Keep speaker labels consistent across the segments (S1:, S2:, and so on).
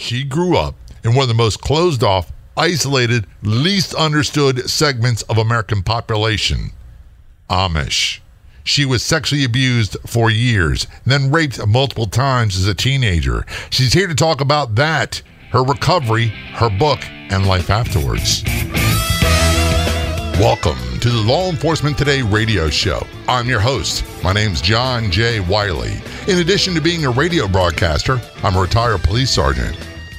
S1: She grew up in one of the most closed off, isolated, least understood segments of American population Amish. She was sexually abused for years, then raped multiple times as a teenager. She's here to talk about that, her recovery, her book, and life afterwards. Welcome to the Law Enforcement Today radio show. I'm your host. My name's John J. Wiley. In addition to being a radio broadcaster, I'm a retired police sergeant.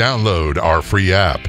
S1: download our free app.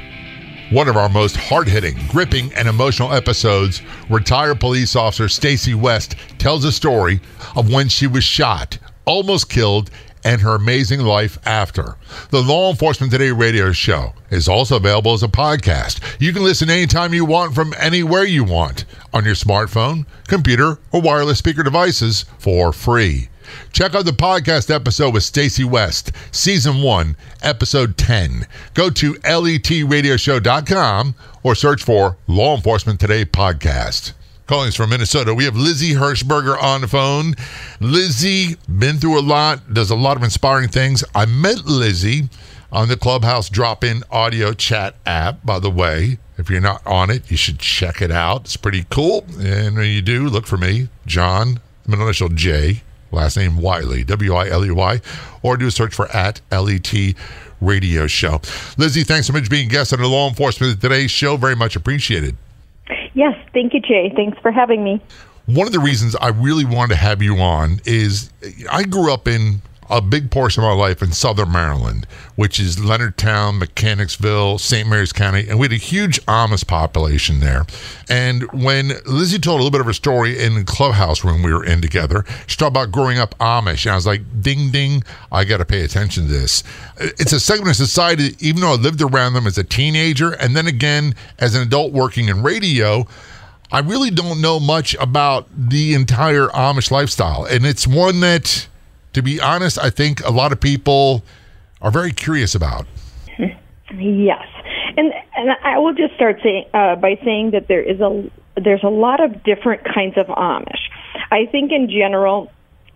S1: One of our most hard hitting, gripping, and emotional episodes, retired police officer Stacy West tells a story of when she was shot, almost killed, and her amazing life after. The Law Enforcement Today radio show is also available as a podcast. You can listen anytime you want from anywhere you want on your smartphone, computer, or wireless speaker devices for free. Check out the podcast episode with Stacy West, season 1, episode 10. Go to letradioshow.com or search for Law Enforcement Today podcast. Calling us from Minnesota. We have Lizzie Hershberger on the phone. Lizzie, been through a lot, does a lot of inspiring things. I met Lizzie on the Clubhouse drop in audio chat app, by the way. If you're not on it, you should check it out. It's pretty cool. And when you do, look for me, John, middle initial J, last name Wiley, W I L E Y, or do a search for at LET Radio Show. Lizzie, thanks so much for being a guest on the Law Enforcement Today's show. Very much appreciated.
S2: Yes, thank you, Jay. Thanks for having me.
S1: One of the reasons I really wanted to have you on is I grew up in a big portion of my life in southern Maryland, which is Leonardtown, Mechanicsville, St. Mary's County, and we had a huge Amish population there. And when Lizzie told a little bit of her story in the clubhouse room we were in together, she talked about growing up Amish, and I was like, ding, ding, I got to pay attention to this. It's a segment of society, even though I lived around them as a teenager, and then again as an adult working in radio. I really don't know much about the entire Amish lifestyle. And it's one that to be honest, I think a lot of people are very curious about.
S2: Yes, and and I will just start saying uh, by saying that there is a there's a lot of different kinds of Amish. I think in general,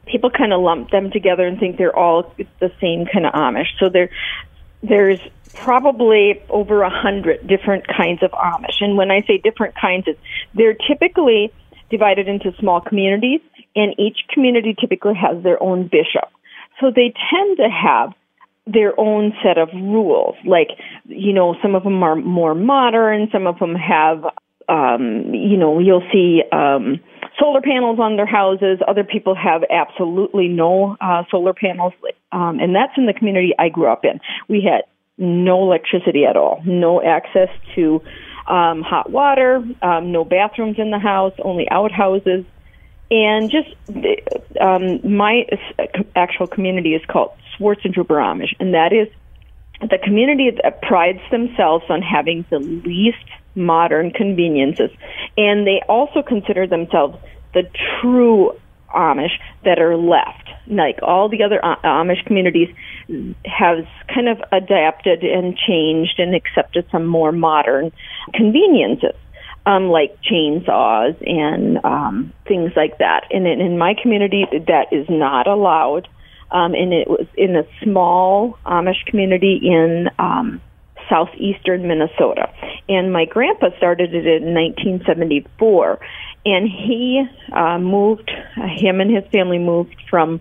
S2: people kind of lump them together and think they're all the same kind of Amish. So there there's probably over a hundred different kinds of Amish, and when I say different kinds, it's they're typically divided into small communities and each community typically has their own bishop. So they tend to have their own set of rules. Like, you know, some of them are more modern, some of them have, um, you know, you'll see um, solar panels on their houses. Other people have absolutely no uh, solar panels. Um, and that's in the community I grew up in. We had no electricity at all, no access to um, hot water, um, no bathrooms in the house, only outhouses. And just um, my actual community is called Trooper Amish, and that is the community that prides themselves on having the least modern conveniences, and they also consider themselves the true Amish that are left. Like all the other Amish communities has kind of adapted and changed and accepted some more modern conveniences um, like chainsaws and um, things like that. And in, in my community, that is not allowed. Um, and it was in a small Amish community in um, southeastern Minnesota. And my grandpa started it in 1974, and he uh, moved. Him and his family moved from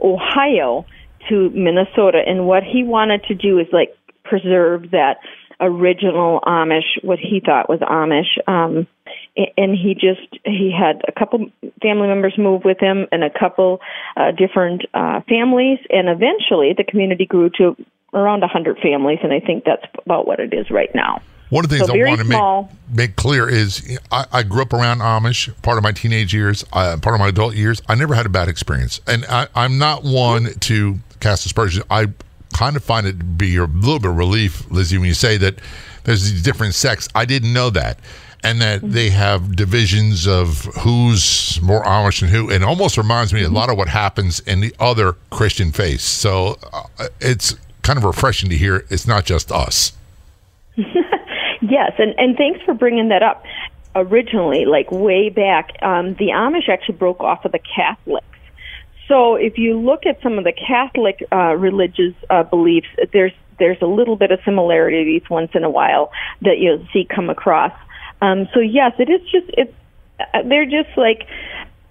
S2: Ohio to Minnesota. And what he wanted to do is like preserve that original Amish, what he thought was Amish. Um, and he just he had a couple family members move with him and a couple uh, different uh, families, and eventually the community grew to around a hundred families, and I think that's about what it is right now.
S1: One of the things so I want to make, make clear is I, I, grew up around Amish part of my teenage years, uh, part of my adult years. I never had a bad experience. And I, am not one to cast aspersions. I kind of find it to be a little bit of relief, Lizzie, when you say that there's these different sects. I didn't know that. And that they have divisions of who's more Amish and who. And it almost reminds me a lot of what happens in the other Christian faiths. So uh, it's kind of refreshing to hear it's not just us.
S2: yes, and, and thanks for bringing that up. Originally, like way back, um, the Amish actually broke off of the Catholics. So if you look at some of the Catholic uh, religious uh, beliefs, there's there's a little bit of similarities once in a while that you'll see come across. Um, so yes, it is just it's uh, they're just like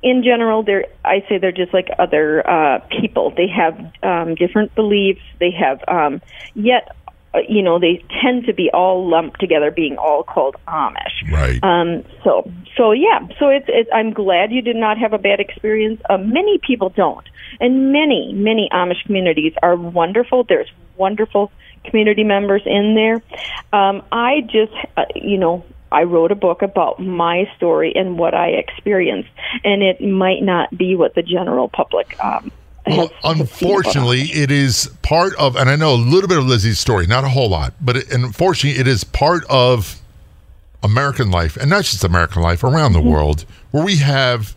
S2: in general they're I say they're just like other uh, people. They have um, different beliefs. They have um, yet uh, you know they tend to be all lumped together being all called amish
S1: Right.
S2: um so so yeah so it's it, i'm glad you did not have a bad experience uh, many people don't and many many amish communities are wonderful there's wonderful community members in there um i just uh, you know I wrote a book about my story and what I experienced, and it might not be what the general public um,
S1: Well,
S2: has- has seen about
S1: unfortunately, it is part of, and I know a little bit of Lizzie's story, not a whole lot, but it, unfortunately, it is part of American life, and not just American life, around the world, where we have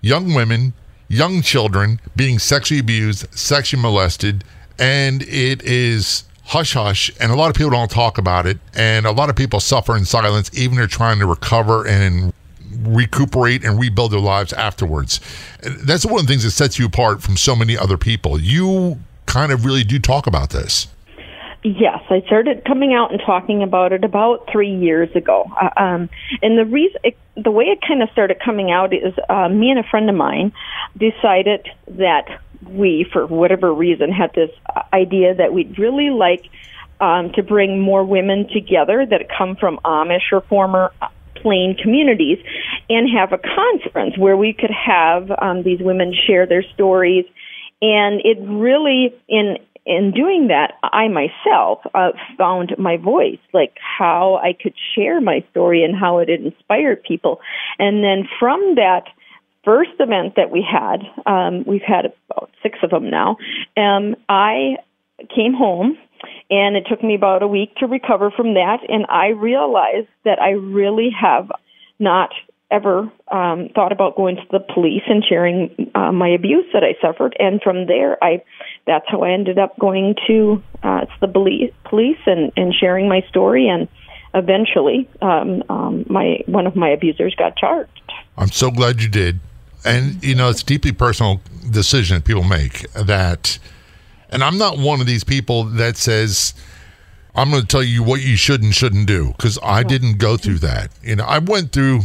S1: young women, young children being sexually abused, sexually molested, and it is hush hush, and a lot of people don't talk about it, and a lot of people suffer in silence, even they're trying to recover and recuperate and rebuild their lives afterwards. That's one of the things that sets you apart from so many other people. You kind of really do talk about this.
S2: Yes, I started coming out and talking about it about three years ago. Uh, um, and the reason, it, the way it kind of started coming out is uh, me and a friend of mine decided that we, for whatever reason, had this idea that we'd really like um, to bring more women together that come from Amish or former uh, plain communities and have a conference where we could have um, these women share their stories. And it really in in doing that i myself uh, found my voice like how i could share my story and how it inspired people. And then from that first event that we had um, we've had about six of them now um, i came home and it took me about a week to recover from that and i realized that i really have not ever um, thought about going to the police and sharing uh, my abuse that I suffered, and from there, I that's how I ended up going to uh, the police, police and and sharing my story, and eventually, um, um, my one of my abusers got charged.
S1: I'm so glad you did. And, you know, it's a deeply personal decision that people make that, and I'm not one of these people that says, I'm going to tell you what you should and shouldn't do because I didn't go through that. You know, I went through,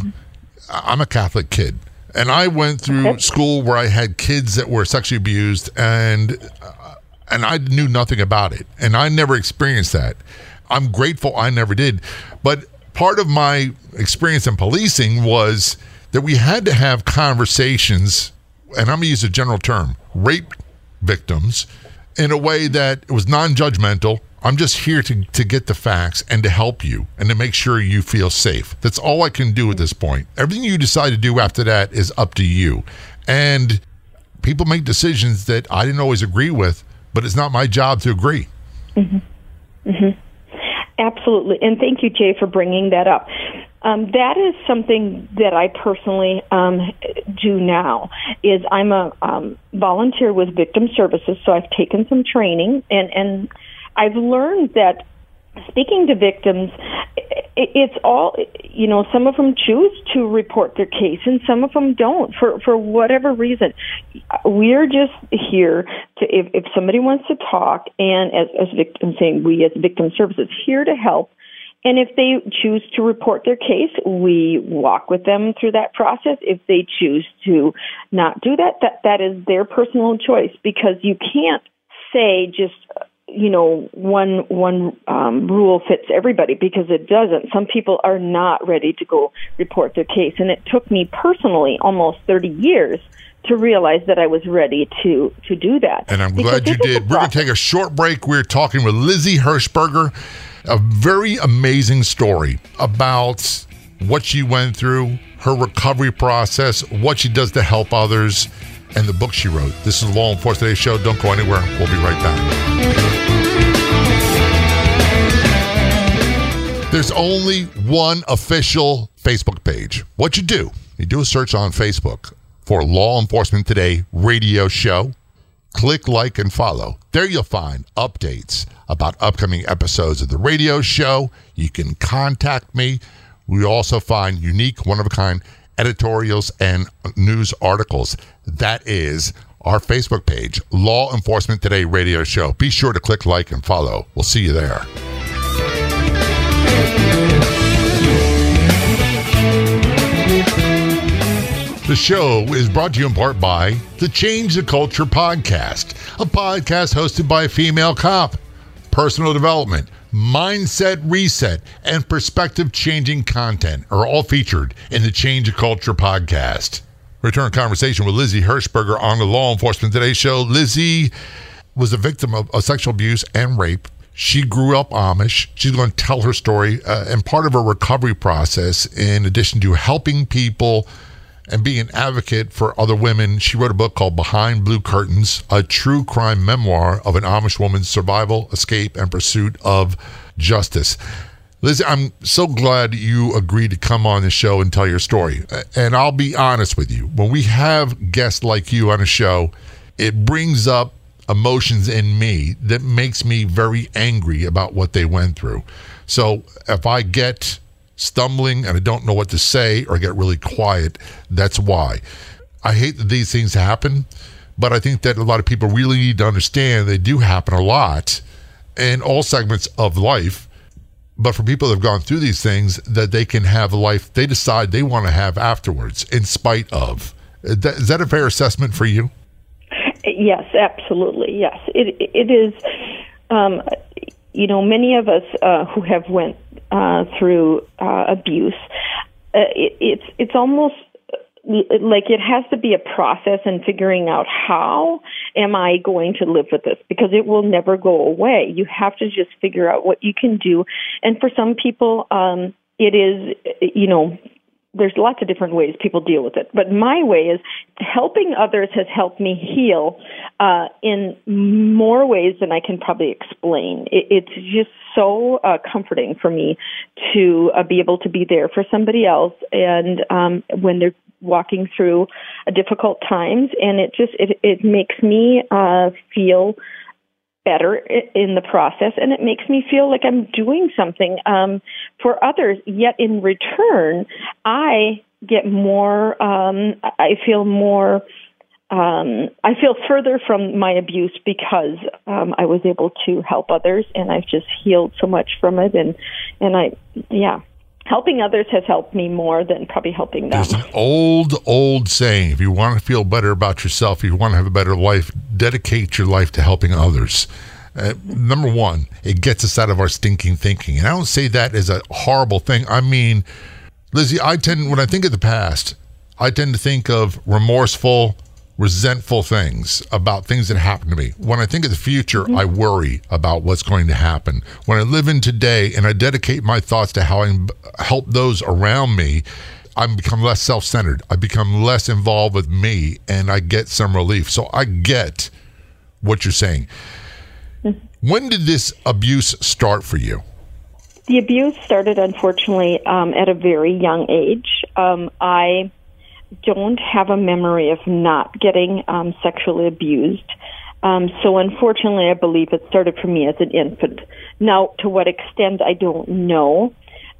S1: I'm a Catholic kid. And I went through
S2: Okay.
S1: school where I had kids that were sexually abused, and and I knew nothing about it, and I never experienced that. I'm grateful I never did, but part of my experience in policing was that we had to have conversations, and I'm going to use a general term, rape victims, in a way that it was non-judgmental. I'm just here to, to get the facts and to help you and to make sure you feel safe. That's all I can do at this point. Everything you decide to do after that is up to you. And people make decisions that I didn't always agree with, but it's not my job to agree. Mm-hmm. Mm-hmm.
S2: Absolutely, and thank you, Jay, for bringing that up. Um, that is something that I personally um, do now. Is I'm a um, volunteer with Victim Services, so I've taken some training, and and I've learned that speaking to victims, it's all you know. Some of them choose to report their case, and some of them don't for for whatever reason. We're just here to if if somebody wants to talk, and as as victims saying, we as victim services here to help. And if they choose to report their case, we walk with them through that process. If they choose to not do that, that that is their personal choice because you can't say just you know one one um, rule fits everybody because it doesn't. Some people are not ready to go report their case, and it took me personally almost thirty years to realize that I was ready to to do that.
S1: And I'm
S2: Because
S1: glad you
S2: this is a
S1: did. We're going to take a short break. We're talking with Lizzie Hershberger, a very amazing story about what she went through, her recovery process, what she does to help others. And the book she wrote. This is Law Enforcement Today Show. Don't go anywhere. We'll be right back. There's only one official Facebook page. What you do, you do a search on Facebook for Law Enforcement Today radio show. Click like and follow. There you'll find updates about upcoming episodes of the radio show. You can contact me. We also find unique, one of a kind editorials and news articles. That is our Facebook page, Law Enforcement Today Radio Show. Be sure to click like and follow. We'll see you there. The show is brought to you in part by the Change the Culture podcast, a podcast hosted by a female cop. Personal development, mindset reset, and perspective changing content are all featured in the Change of Culture podcast. Return conversation with Lizzie Hershberger on the Law Enforcement Today show. Lizzie was a victim of, of sexual abuse and rape. She grew up Amish. She's going to tell her story uh, and part of her recovery process, in addition to helping people and being an advocate for other women, she wrote a book called Behind Blue Curtains, a true crime memoir of an Amish woman's survival, escape, and pursuit of justice. Liz, I'm so glad you agreed to come on the show and tell your story. And I'll be honest with you, when we have guests like you on a show, it brings up emotions in me that makes me very angry about what they went through. So if I get stumbling and I don't know what to say or get really quiet, that's why. I hate that these things happen, but I think that a lot of people really need to understand they do happen a lot in all segments of life. But for people that have gone through these things, that they can have a life they decide they want to have afterwards, in spite of. Is that a fair assessment for you?
S2: Yes, absolutely. Yes, it it is. Um, you know, many of us uh, who have went uh, through uh, abuse, uh, it, it's it's almost like it has to be a process in figuring out how am I going to live with this because it will never go away. You have to just figure out what you can do. And for some people, um, it is, you know, there's lots of different ways people deal with it. But my way is helping others has helped me heal uh, in more ways than I can probably explain. It, it's just so uh, comforting for me to uh, be able to be there for somebody else, and um, when they're walking through difficult times, and it just it it makes me uh, feel better in the process and it makes me feel like I'm doing something um, for others. Yet in return, I get more, um, I feel more, um, I feel further from my abuse because um, I was able to help others and I've just healed so much from it. And, and I, yeah helping others has helped me more than probably helping them.
S1: There's an old, old saying if you want to feel better about yourself, if you want to have a better life, dedicate your life to helping others. Uh, number one, it gets us out of our stinking thinking. And I don't say that as a horrible thing. I mean, Lizzie, I tend, when I think of the past, I tend to think of remorseful, resentful things about things that happened to me. When I think of the future, mm-hmm. I worry about what's going to happen. When I live in today and I dedicate my thoughts to how I help those around me, I become less self centered. I become less involved with me and I get some relief. So I get what you're saying. Mm-hmm. When did this abuse start for you?
S2: The abuse started, unfortunately, um, at a very young age. Um, I don't have a memory of not getting um, sexually abused. Um, so unfortunately, I believe it started for me as an infant. Now, to what extent, I don't know.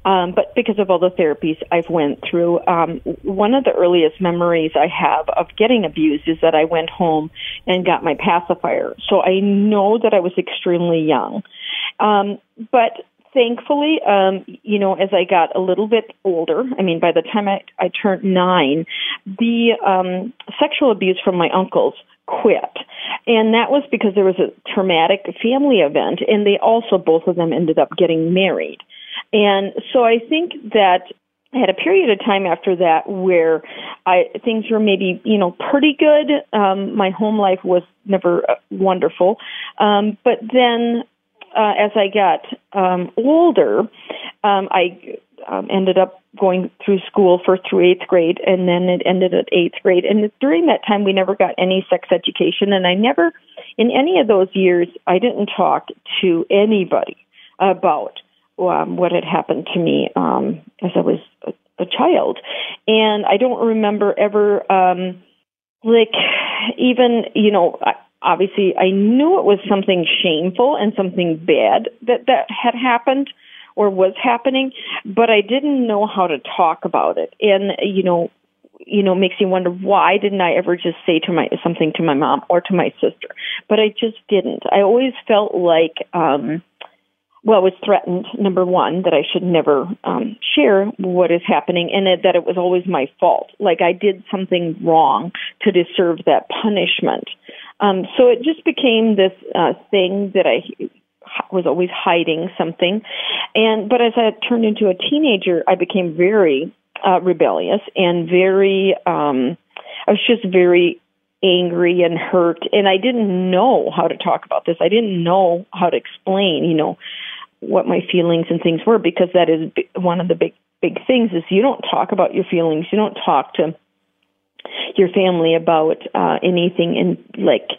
S2: Um, but because of all the therapies I've went through, um, one of the earliest memories I have of getting abused is that I went home and got my pacifier. So I know that I was extremely young. Um, but thankfully, um, you know, as I got a little bit older, I mean, by the time I, I turned nine, the um, sexual abuse from my uncles quit. And that was because there was a traumatic family event, and they also, both of them ended up getting married. And so I think that I had a period of time after that where I things were maybe you know pretty good. Um, my home life was never uh, wonderful, um, but then uh, as I got um, older, um, I um, ended up going through school first through eighth grade, and then it ended at eighth grade. And during that time, we never got any sex education, and I never, in any of those years, I didn't talk to anybody about um, what had happened to me um, as I was a, a child, and I don't remember ever, um, like, even you know. Obviously I knew it was something shameful and something bad that that had happened or was happening, but I didn't know how to talk about it. And you know, you know, makes you wonder why didn't I ever just say to my something to my mom or to my sister? But I just didn't. I always felt like um well, was threatened, number one, that I should never um, share what is happening and it, that it was always my fault. Like I did something wrong to deserve that punishment. Um, so it just became this uh, thing that I was always hiding something. And but as I turned into a teenager, I became very uh, rebellious and very. Um, I was just very angry and hurt, and I didn't know how to talk about this. I didn't know how to explain, you know, what my feelings and things were because that is one of the big big things is you don't talk about your feelings. You don't talk to your family about uh anything and like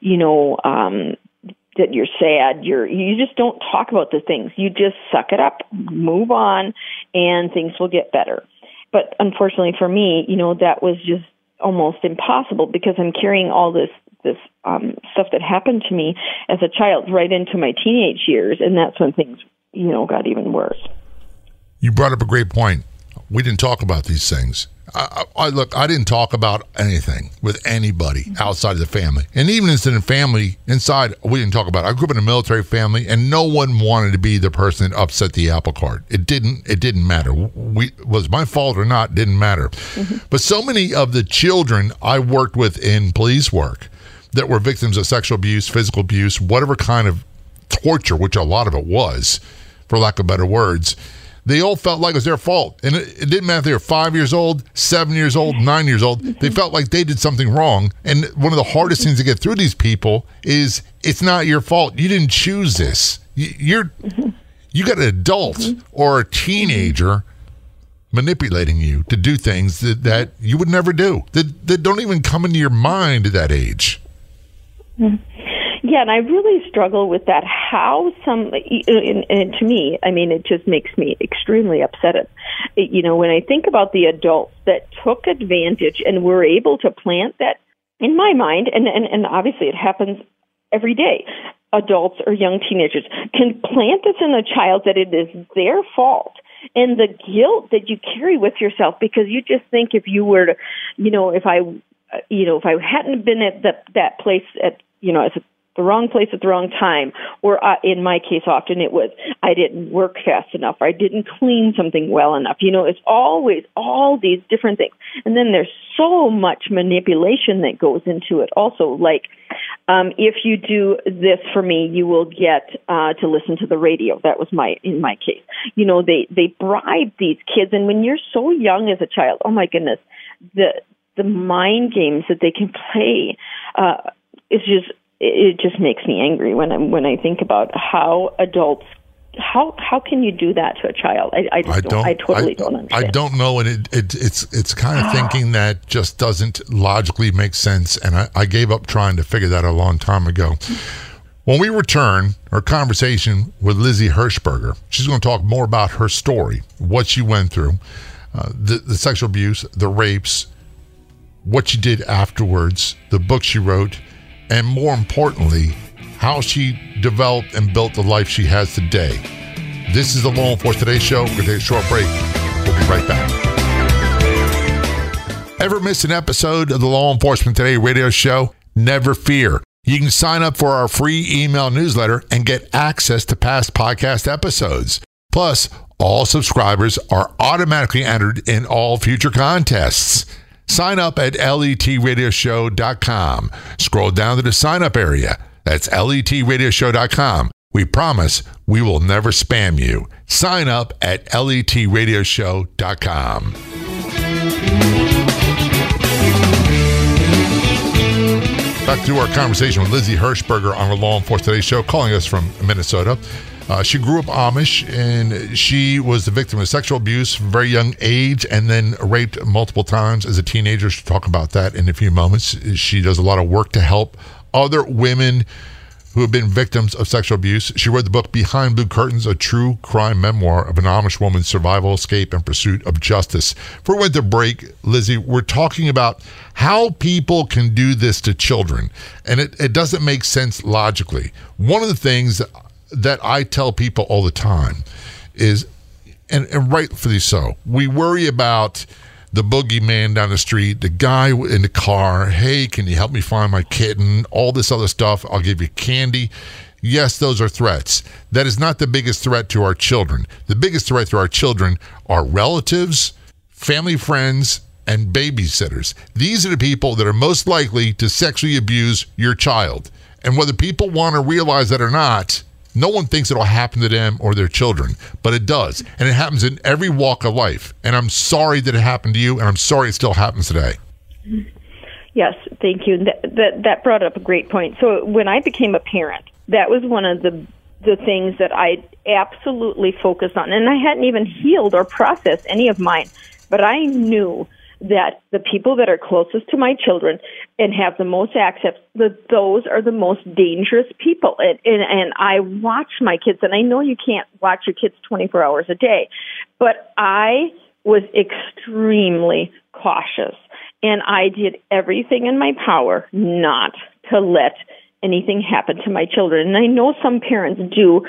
S2: you know um that you're sad. You're you just don't talk about the things. You just suck it up move on and things will get better. But unfortunately for me you know that was just almost impossible because i'm carrying all this this um stuff that happened to me as a child right into my teenage years and that's when things you know got even worse
S1: you brought up a great point we didn't talk about these things I, I, look, I didn't talk about anything with anybody mm-hmm. outside of the family, and even in the family inside, we didn't talk about. It. I grew up in a military family, and no one wanted to be the person that upset the apple cart. It didn't. It didn't matter. We was my fault or not didn't matter. Mm-hmm. But so many of the children I worked with in police work that were victims of sexual abuse, physical abuse, whatever kind of torture, which a lot of it was, for lack of better words they all felt like it was their fault. And it, it, didn't matter if they were five years old, seven years old, nine years old. They felt like they did something wrong. And one of the hardest things to get through these people is it's not your fault. You didn't choose this. You, are mm-hmm. you got an adult mm-hmm. or a teenager manipulating you to do things that, that you would never do, that, that don't even come into your mind at that age.
S2: Mm-hmm. Yeah, and I really struggle with that. How some, and, and to me, I mean, it just makes me extremely upset. It, you know, when I think about the adults that took advantage and were able to plant that in my mind, and, and, and obviously it happens every day, adults or young teenagers can plant this in a child that it is their fault and the guilt that you carry with yourself because you just think if you were to, you know, if I, you know, if I hadn't been at the, that place at, you know, at the wrong place at the wrong time, or uh, in my case, often it was I didn't work fast enough, or I didn't clean something well enough. You know, it's always all these different things, and then there's so much manipulation that goes into it. Also, like um, if you do this for me, you will get uh, to listen to the radio. That was my in my case. You know, they they bribe these kids, and when you're so young as a child, oh my goodness, the the mind games that they can play uh, is just it just makes me angry when I when I think about how adults how how can you do that to a child? I, I, I don't, don't, I totally I, don't understand.
S1: I don't know, and it, it it's it's kind of thinking that just doesn't logically make sense. And I, I gave up trying to figure that out a long time ago. When we return, our conversation with Lizzie Hershberger. she's going to talk more about her story, what she went through, uh, the, the sexual abuse, the rapes, what she did afterwards, the book she wrote, and more importantly, how she developed and built the life she has today. This is the Law Enforcement Today show. We're going to take a short break. We'll be right back. Ever miss an episode of the Law Enforcement Today radio show? Never fear. You can sign up for our free email newsletter and get access to past podcast episodes. Plus, all subscribers are automatically entered in all future contests. Sign up at letradioshow.com. Scroll down to the sign up area. That's letradioshow.com. We promise we will never spam you. Sign up at letradioshow.com. Back to our conversation with Lizzie Hershberger on the Law Enforcement Today show, calling us from Minnesota. Uh, she grew up Amish and she was the victim of sexual abuse from very young age and then raped multiple times as a teenager. She'll talk about that in a few moments. She does a lot of work to help other women who have been victims of sexual abuse. She wrote the book Behind Blue Curtains, a true crime memoir of an Amish woman's survival, escape, and pursuit of justice. For winter break, Lizzie, we're talking about how people can do this to children, and it, it doesn't make sense logically. One of the things that I tell people all the time is, and, and rightfully so, we worry about the boogeyman down the street, the guy in the car, hey, can you help me find my kitten? All this other stuff. I'll give you candy. Yes, those are threats. That is not the biggest threat to our children. The biggest threat to our children are relatives, family friends, and babysitters. These are the people that are most likely to sexually abuse your child. And whether people want to realize that or not, no one thinks it'll happen to them or their children, but it does. And it happens in every walk of life. And I'm sorry that it happened to you, and I'm sorry it still happens today.
S2: Yes, thank you. That, that, that brought up a great point. So when I became a parent, that was one of the the things that I absolutely focused on. And I hadn't even healed or processed any of mine, but I knew that the people that are closest to my children and have the most access, that those are the most dangerous people. And, and, and I watch my kids, and I know you can't watch your kids 24 hours a day, but I was extremely cautious. And I did everything in my power not to let anything happen to my children. And I know some parents do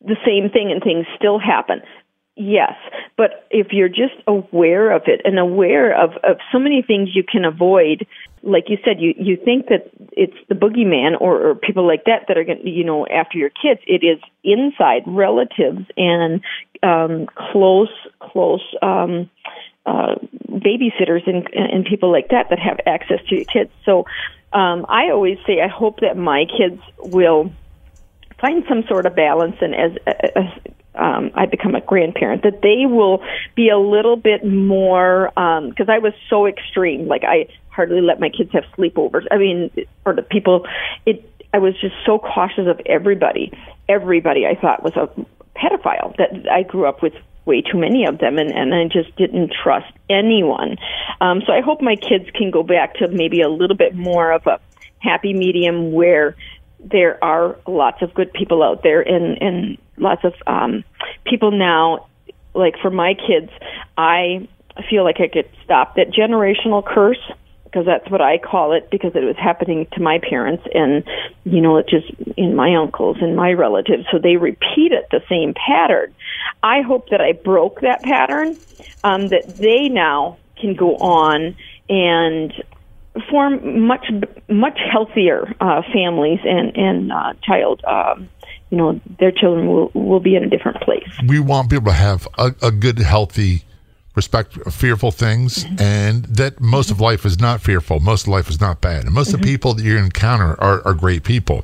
S2: the same thing and things still happen. Yes, but if you're just aware of it and aware of, of so many things you can avoid, like you said, you, you think that it's the boogeyman or, or people like that that are going to, you know, after your kids. It is inside relatives and um, close, close um, uh, babysitters and, and people like that that have access to your kids. So um, I always say, I hope that my kids will find some sort of balance and as, as um, I become a grandparent, that they will be a little bit more because um, I was so extreme. Like I hardly let my kids have sleepovers. I mean, or the people. It. I was just so cautious of everybody. Everybody I thought was a pedophile. That I grew up with way too many of them, and and I just didn't trust anyone. Um, so I hope my kids can go back to maybe a little bit more of a happy medium where there are lots of good people out there and and lots of um people now like for my kids i feel like i could stop that generational curse because that's what i call it because it was happening to my parents and you know it just in my uncles and my relatives. So they repeated the same pattern. I hope that i broke that pattern um that they now can go on and form much much healthier uh, families and and uh, child. Um, you know, their children will will be in a different place.
S1: We want people to have a, a good, healthy respect fearful things mm-hmm. and that most mm-hmm. of life is not fearful most of life is not bad and most mm-hmm. of the people that you encounter are, are great people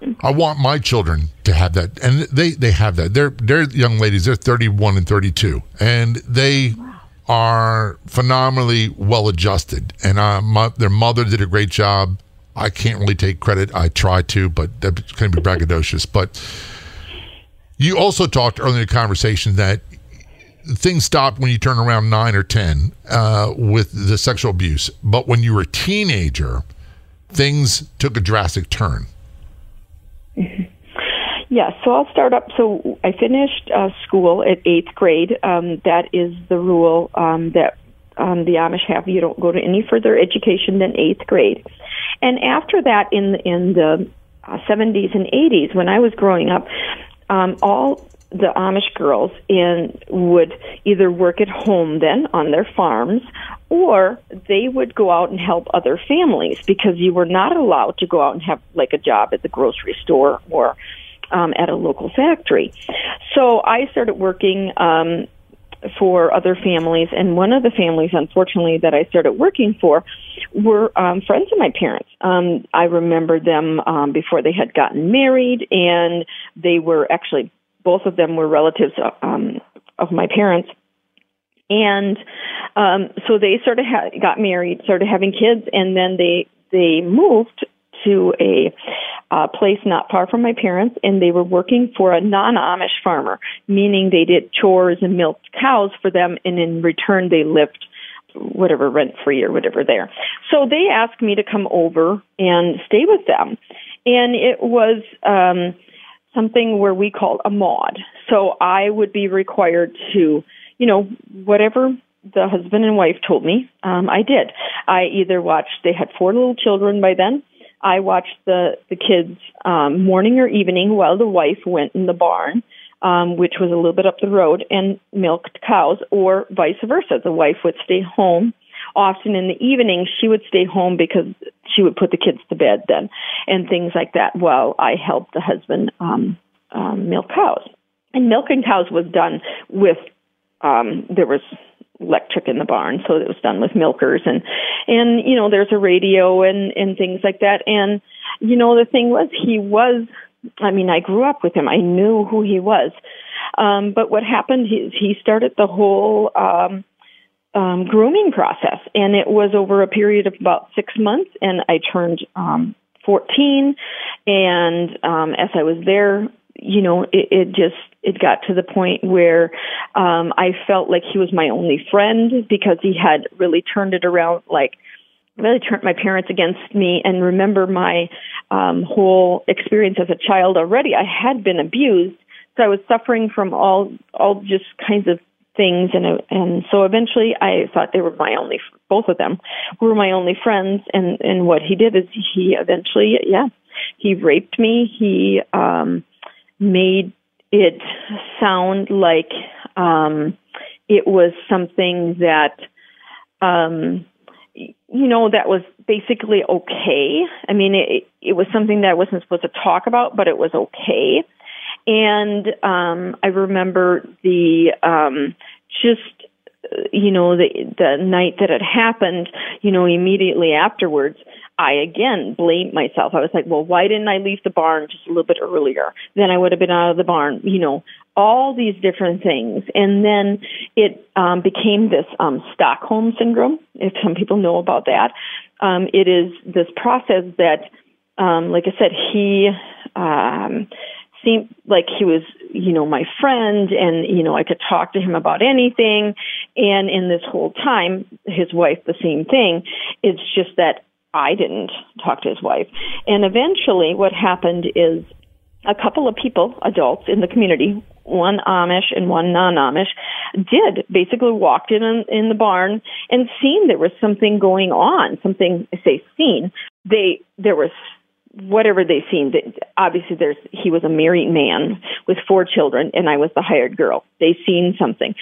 S1: mm-hmm. I want my children to have that, and they they have that. They're they're young ladies. They're thirty one and thirty two, and they wow are phenomenally well adjusted, and uh, my, their mother did a great job. I can't really take credit. I try to, but that's going to be braggadocious. But you also talked earlier in the conversation that things stopped when you turn around nine or ten uh, with the sexual abuse, but when you were a teenager, things took a drastic turn.
S2: Yes, so I'll start up. So I finished uh, school at eighth grade. Um, that is the rule um, that um, the Amish have. You don't go to any further education than eighth grade. And after that, in in the uh, 70s and 80s, when I was growing up, um, all the Amish girls in would either work at home then on their farms or they would go out and help other families because you were not allowed to go out and have like a job at the grocery store or um, at a local factory. So I started working um, for other families, and one of the families, unfortunately, that I started working for were um, friends of my parents. Um, I remember them um, before they had gotten married, and they were actually both of them were relatives um, of my parents. And um, so they sort of ha- got married, started having kids, and then they they moved to a a place not far from my parents, and they were working for a non-Amish farmer, meaning they did chores and milked cows for them, and in return they lived whatever rent free or whatever there. So they asked me to come over and stay with them, and it was um, something where we called a mod. So I would be required to, you know, whatever the husband and wife told me, um, I did. I either watched. They had four little children by then. I watched the the kids um, morning or evening while the wife went in the barn, um, which was a little bit up the road, and milked cows, or vice versa. The wife would stay home. Often in the evening, she would stay home because she would put the kids to bed then, and things like that. While I helped the husband um, um, milk cows, and milking cows was done with um, there was electric in the barn, so it was done with milkers and and you know there's a radio and and things like that. And you know the thing was he was, I mean I grew up with him, I knew who he was. Um, but what happened is he started the whole um, um, grooming process, and it was over a period of about six months. And I turned um, 14, and um, as I was there, you know, it, it just it got to the point where um, I felt like he was my only friend because he had really turned it around, like really turned my parents against me. And remember my um, whole experience as a child already. I had been abused, so I was suffering from all all just kinds of things and and so eventually I thought they were my only both of them were my only friends and and what he did is he eventually yeah he raped me he um made it sound like um, it was something that um, you know that was basically okay. I mean, it, it was something that I wasn't supposed to talk about, but it was okay. And um, I remember the um, just you know the the night that it happened. You know, immediately afterwards, I again blamed myself. I was like, well, why didn't I leave the barn just a little bit earlier? Then I would have been out of the barn, you know, all these different things. And then it um, became this um, Stockholm syndrome, if some people know about that. Um, it is this process that, um, like I said, he um, seemed like he was, you know, my friend and, you know, I could talk to him about anything. And in this whole time, his wife, the same thing. It's just that I didn't talk to his wife. And eventually, what happened is a couple of people, adults in the community, one Amish and one non-Amish, did basically walked in in the barn and seen there was something going on. Something, I say, seen. They there was whatever they seen. That obviously, there's he was a married man with four children, and I was the hired girl. They seen something.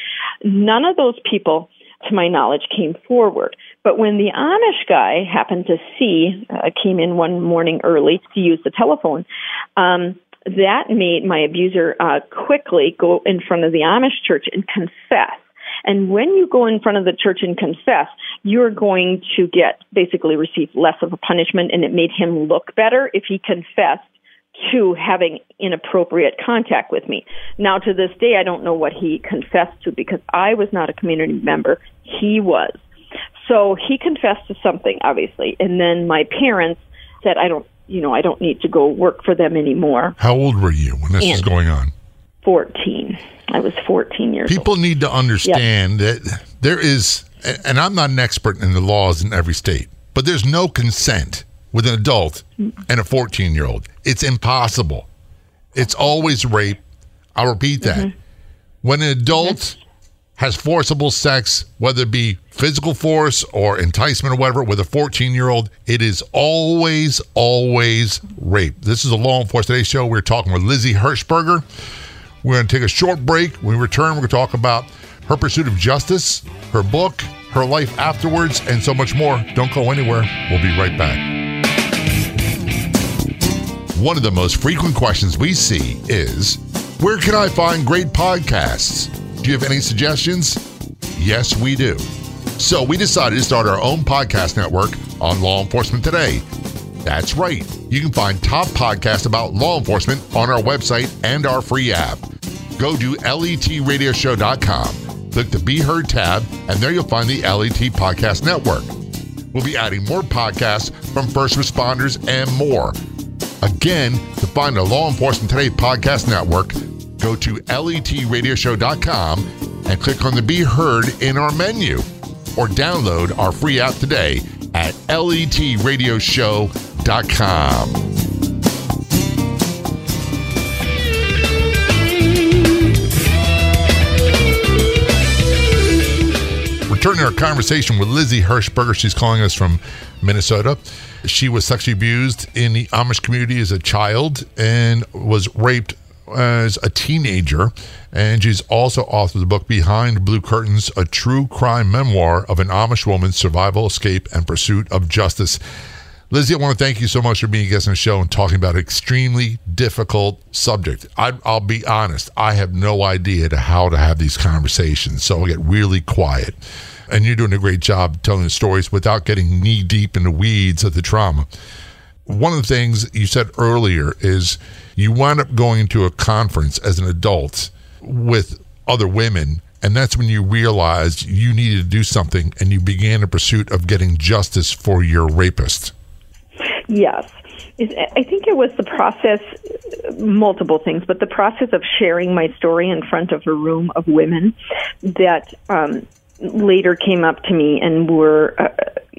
S2: None of those people, to my knowledge, came forward. But when the Amish guy happened to see, uh, came in one morning early to use the telephone, um, that made my abuser uh, quickly go in front of the Amish church and confess. And when you go in front of the church and confess, you're going to get basically receive less of a punishment, and it made him look better if he confessed to having inappropriate contact with me. Now, to this day, I don't know what he confessed to because I was not a community member. He was. So he confessed to something, obviously, and then my parents said, "I don't, you know, I don't need to go work for them anymore."
S1: How old were you when this and was going on?
S2: Fourteen. I was fourteen years. Old.
S1: People
S2: old.
S1: need to understand yep. that there is, and I'm not an expert in the laws in every state, but there's no consent with an adult and a 14 year old. It's impossible. It's always rape. I'll repeat that. Mm-hmm. When an adult has forcible sex, whether it be physical force or enticement or whatever, with a 14 year old, it is always, always rape. This is a Law Enforcement Today show. We're talking with Lizzie Hershberger. We're going to take a short break. When we return, we're going to talk about her pursuit of justice, her book, her life afterwards, and so much more. Don't go anywhere. We'll be right back. One of the most frequent questions we see is Where can I find great podcasts? You have any suggestions? Yes, we do. So we decided to start our own podcast network on Law Enforcement Today. That's right. You can find top podcasts about law enforcement on our website and our free app. Go to letradioshow.com, click the Be Heard tab, and there you'll find the LET Podcast Network. We'll be adding more podcasts from first responders and more. Again, to find the Law Enforcement Today podcast network, go to letradioshow.com and click on the Be Heard in our menu or download our free app today at letradioshow.com. Returning our conversation with Lizzie Hershberger. She's calling us from Minnesota. She was sexually abused in the Amish community as a child and was raped as a teenager. And she's also authored the book Behind Blue Curtains, a true crime memoir of an Amish woman's survival, escape, and pursuit of justice. Lizzie, I want to thank you so much for being a guest on the show and talking about an extremely difficult subject. I, will be honest, I have no idea to how to have these conversations, so I get really quiet. And you're doing a great job telling the stories without getting knee deep in the weeds of the trauma. One of the things you said earlier is you wound up going to a conference as an adult with other women and that's when you realized you needed to do something and you began a pursuit of getting justice for your rapist.
S2: Yes. I think it was the process, multiple things, but the process of sharing my story in front of a room of women that um, later came up to me and were, uh,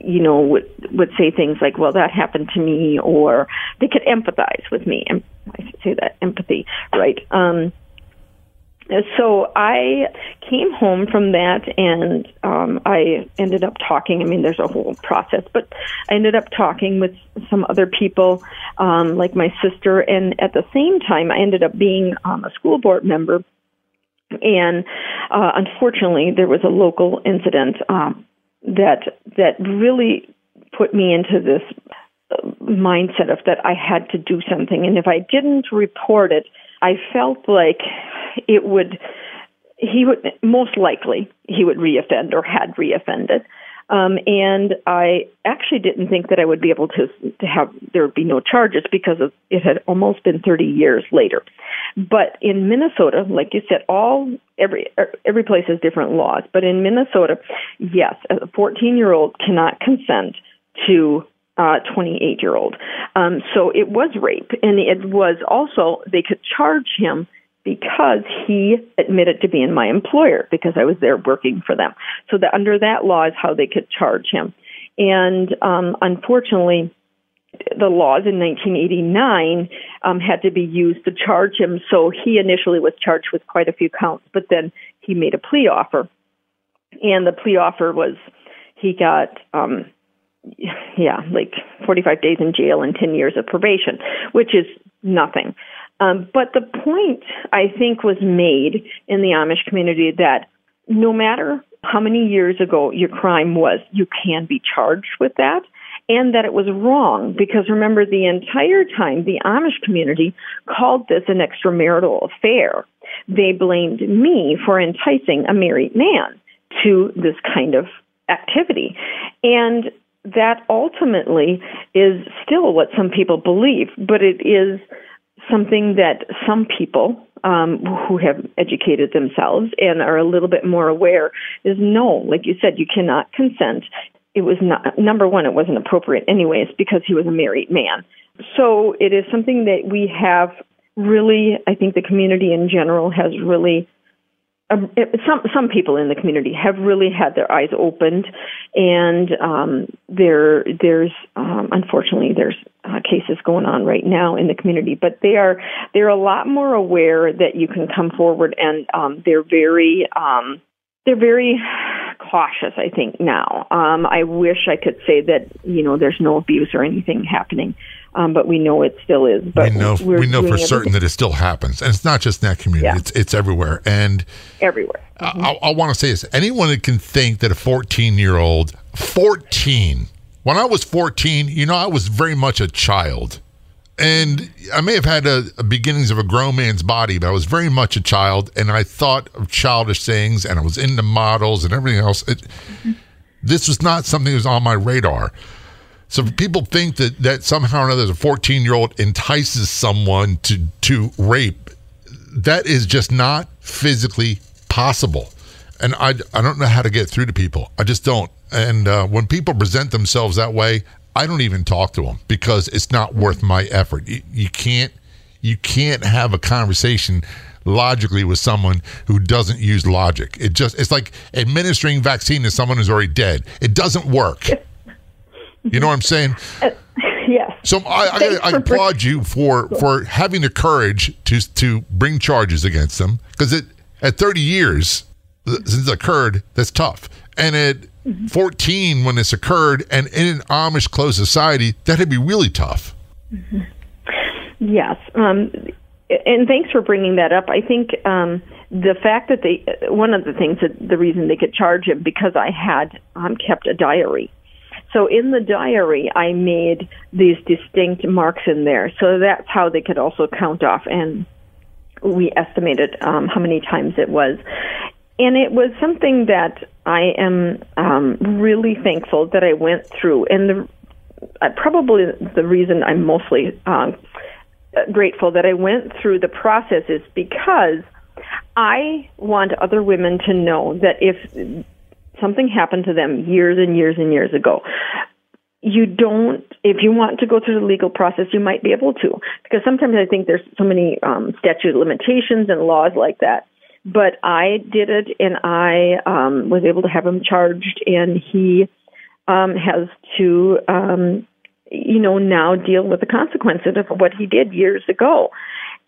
S2: you know, would, would say things like, well, that happened to me, or they could empathize with me. And I should say that empathy, right? Um, so I came home from that and um, I ended up talking. I mean, there's a whole process, but I ended up talking with some other people, um, like my sister. And at the same time, I ended up being um, a school board member. And uh, unfortunately, there was a local incident um, that that really put me into this uh, mindset of that I had to do something, and if I didn't report it, I felt like it would he would most likely he would reoffend or had reoffended. Um, and I actually didn't think that I would be able to to have there would be no charges because of, it had almost been 30 years later. But in Minnesota, like you said, all every every place has different laws. But in Minnesota, yes, a 14 year old cannot consent to uh, 28 year old. Um, so it was rape, and it was also they could charge him because he admitted to being my employer because I was there working for them. So that under that law is how they could charge him. And um, unfortunately, the laws in 1989 um, had to be used to charge him. So he initially was charged with quite a few counts, but then he made a plea offer, and the plea offer was he got um, yeah, like 45 days in jail and 10 years of probation, which is nothing. Um, but the point I think was made in the Amish community that no matter how many years ago your crime was, you can be charged with that. And that it was wrong because remember, the entire time the Amish community called this an extramarital affair. They blamed me for enticing a married man to this kind of activity. And that ultimately is still what some people believe, but it is something that some people um, who have educated themselves and are a little bit more aware is no, like you said, you cannot consent. It was not number one. It wasn't appropriate, anyways, because he was a married man. So it is something that we have really. I think the community in general has really um, some some people in the community have really had their eyes opened, and um, there there's um, unfortunately there's uh, cases going on right now in the community, but they are they're a lot more aware that you can come forward, and um, they're very um, they're very cautious. I think now. Um, I wish I could say that you know there's no abuse or anything happening um, but we know it still is. But
S1: we know we know for certain that it still happens, and it's not just in that community; yeah. it's it's everywhere and
S2: everywhere. Mm-hmm.
S1: I, I want to say this: anyone that can think that a 14 year old, 14, when I was 14, you know, I was very much a child. And I may have had a, a, beginnings of a grown man's body, but I was very much a child, and I thought of childish things, and I was into models and everything else. It, mm-hmm. This was not something that was on my radar. So people think that that somehow or another, a 14 year old entices someone to to rape. That is just not physically possible, and I I don't know how to get through to people. I just don't. And uh, when people present themselves that way, I don't even talk to them because it's not worth my effort. You, you can't you can't have a conversation logically with someone who doesn't use logic. It just it's like administering vaccine to someone who's already dead. It doesn't work. You know what I'm saying?
S2: Uh, yes.
S1: So I, I, I applaud you for for having the courage to to bring charges against them because it at 30 years since it occurred, that's tough. And at mm-hmm. 14, when this occurred, and in an Amish closed society, that'd be really tough.
S2: Mm-hmm. Yes. Um, and thanks for bringing that up. I think um, the fact that they, one of the things that the reason they could charge him because I had um, kept a diary. So in the diary, I made these distinct marks in there. So that's how they could also count off. And we estimated um, how many times it was. And it was something that I am um, really thankful that I went through. And the uh, probably the reason I'm mostly uh, grateful that I went through the process is because I want other women to know that if something happened to them years and years and years ago, you don't if you want to go through the legal process you might be able to because sometimes i think there's so many um statute limitations and laws like that but i did it and i um was able to have him charged and he um has to um you know, now deal with the consequences of what he did years ago.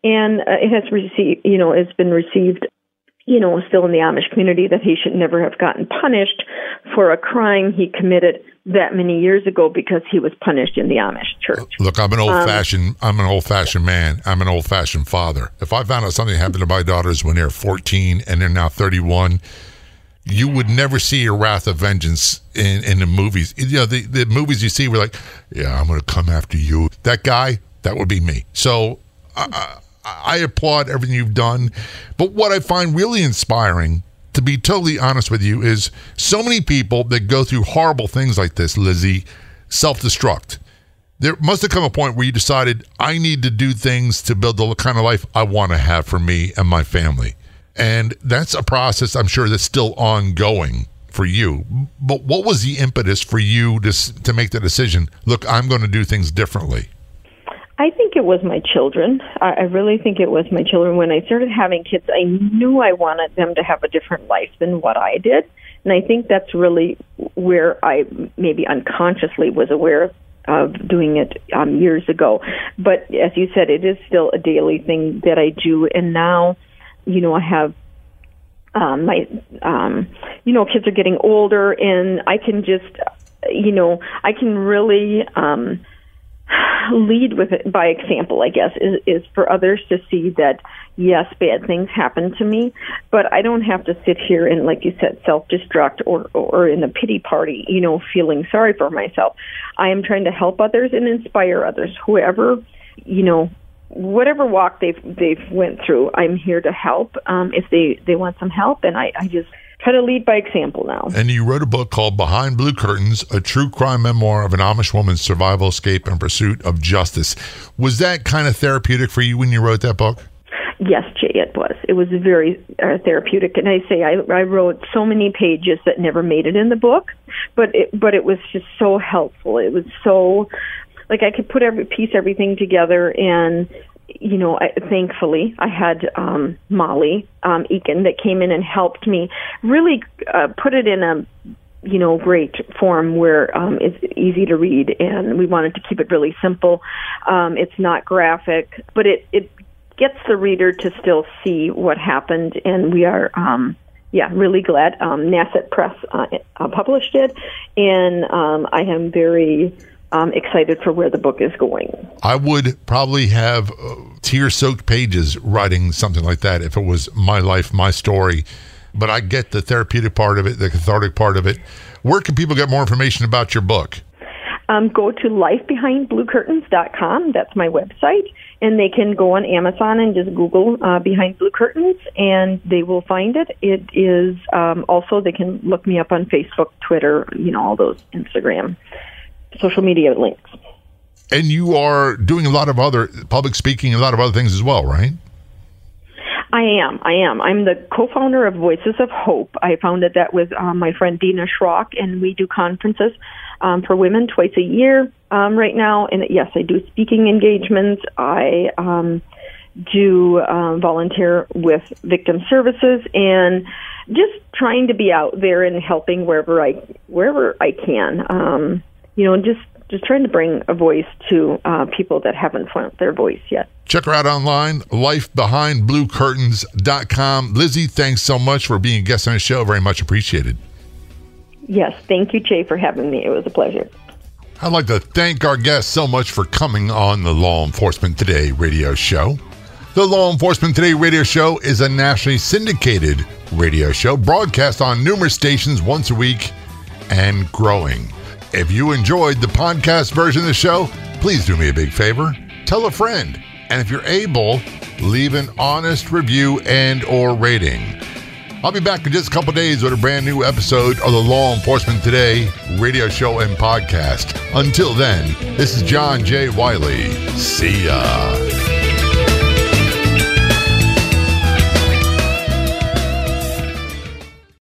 S2: And uh, it has received, you know, it's been received, you know, still in the Amish community that he should never have gotten punished for a crime he committed that many years ago because he was punished in the Amish church.
S1: Look, I'm an old um, fashioned I'm an old fashioned man. I'm an old fashioned father. If I found out something happened to my daughters when they're 14 and they're now 31, you would never see a wrath of vengeance in, in the movies. You know, the, the movies you see were like, yeah, I'm going to come after you. That guy, that would be me. So I, I, applaud everything you've done. But what I find really inspiring, to be totally honest with you, is so many people that go through horrible things like this, Lizzie, self destruct. There must have come a point where you decided, I need to do things to build the kind of life I want to have for me and my family. And that's a process I'm sure that's still ongoing for you. But what was the impetus for you to to make the decision? Look, I'm going to do things differently.
S2: I think it was my children. I really think it was my children. When I started having kids, I knew I wanted them to have a different life than what I did. And I think that's really where I maybe unconsciously was aware of doing it um, years ago. But as you said, it is still a daily thing that I do. And now you know, I have um, my, um, you know, kids are getting older, and I can just, you know, I can really um, lead with it by example. I guess is is for others to see that yes, bad things happen to me, but I don't have to sit here and, like you said, self destruct or or in a pity party, you know, feeling sorry for myself. I am trying to help others and inspire others, whoever you know whatever walk they've they've went through, I'm here to help. Um, if they they want some help, and I, I just try to lead by example now.
S1: And you wrote a book called Behind Blue Curtains, a true crime memoir of an Amish woman's survival, escape, and pursuit of justice. Was that kind of therapeutic for you when you wrote that book?
S2: Yes, Jay, it was. It was very uh, therapeutic, and I say I, I wrote so many pages that never made it in the book, but it, but it was just so helpful. It was so like I could put every piece everything together and you know, I, thankfully, I had um, Molly um, Eakin that came in and helped me really uh, put it in a you know great form where um, it's easy to read, and we wanted to keep it really simple. Um, it's not graphic, but it it gets the reader to still see what happened, and we are. Um, yeah, really glad. Um, Nasset Press uh, uh, published it, and um, I am very um, excited for where the book is going.
S1: I would probably have uh, tear soaked pages writing something like that if it was my life, my story. But I get the therapeutic part of it, the cathartic part of it. Where can people get more information about your book?
S2: Um, go to lifebehindbluecurtains.com. That's my website. And they can go on Amazon and just Google uh, Behind Blue Curtains, and they will find it. It is um, also, they can look me up on Facebook, Twitter, you know, all those, Instagram social media links.
S1: And you are doing a lot of other public speaking, a lot of other things as well, right?
S2: I am. I am. I'm the co-founder of Voices of Hope. I founded that with um, my friend Dina Schrock, and we do conferences um, for women twice a year um, right now. And yes, I do speaking engagements. I um, do um, volunteer with victim services and just trying to be out there and helping wherever I wherever I can. Um, you know, just just trying to bring a voice to uh, people that haven't found their voice yet.
S1: Check her out online, lifebehindbluecurtains.com. Lizzie, thanks so much for being a guest on the show. Very much appreciated.
S2: Yes, thank you, Jay, for having me. It was a pleasure.
S1: I'd like to thank our guests so much for coming on the Law Enforcement Today radio show. The Law Enforcement Today radio show is a nationally syndicated radio show broadcast on numerous stations once a week and growing. If you enjoyed the podcast version of the show, please do me a big favor. Tell a friend. And if you're able, leave an honest review and or rating. I'll be back in just a couple days with a brand new episode of the Law Enforcement Today radio show and podcast. Until then, this is John J. Wiley. See ya.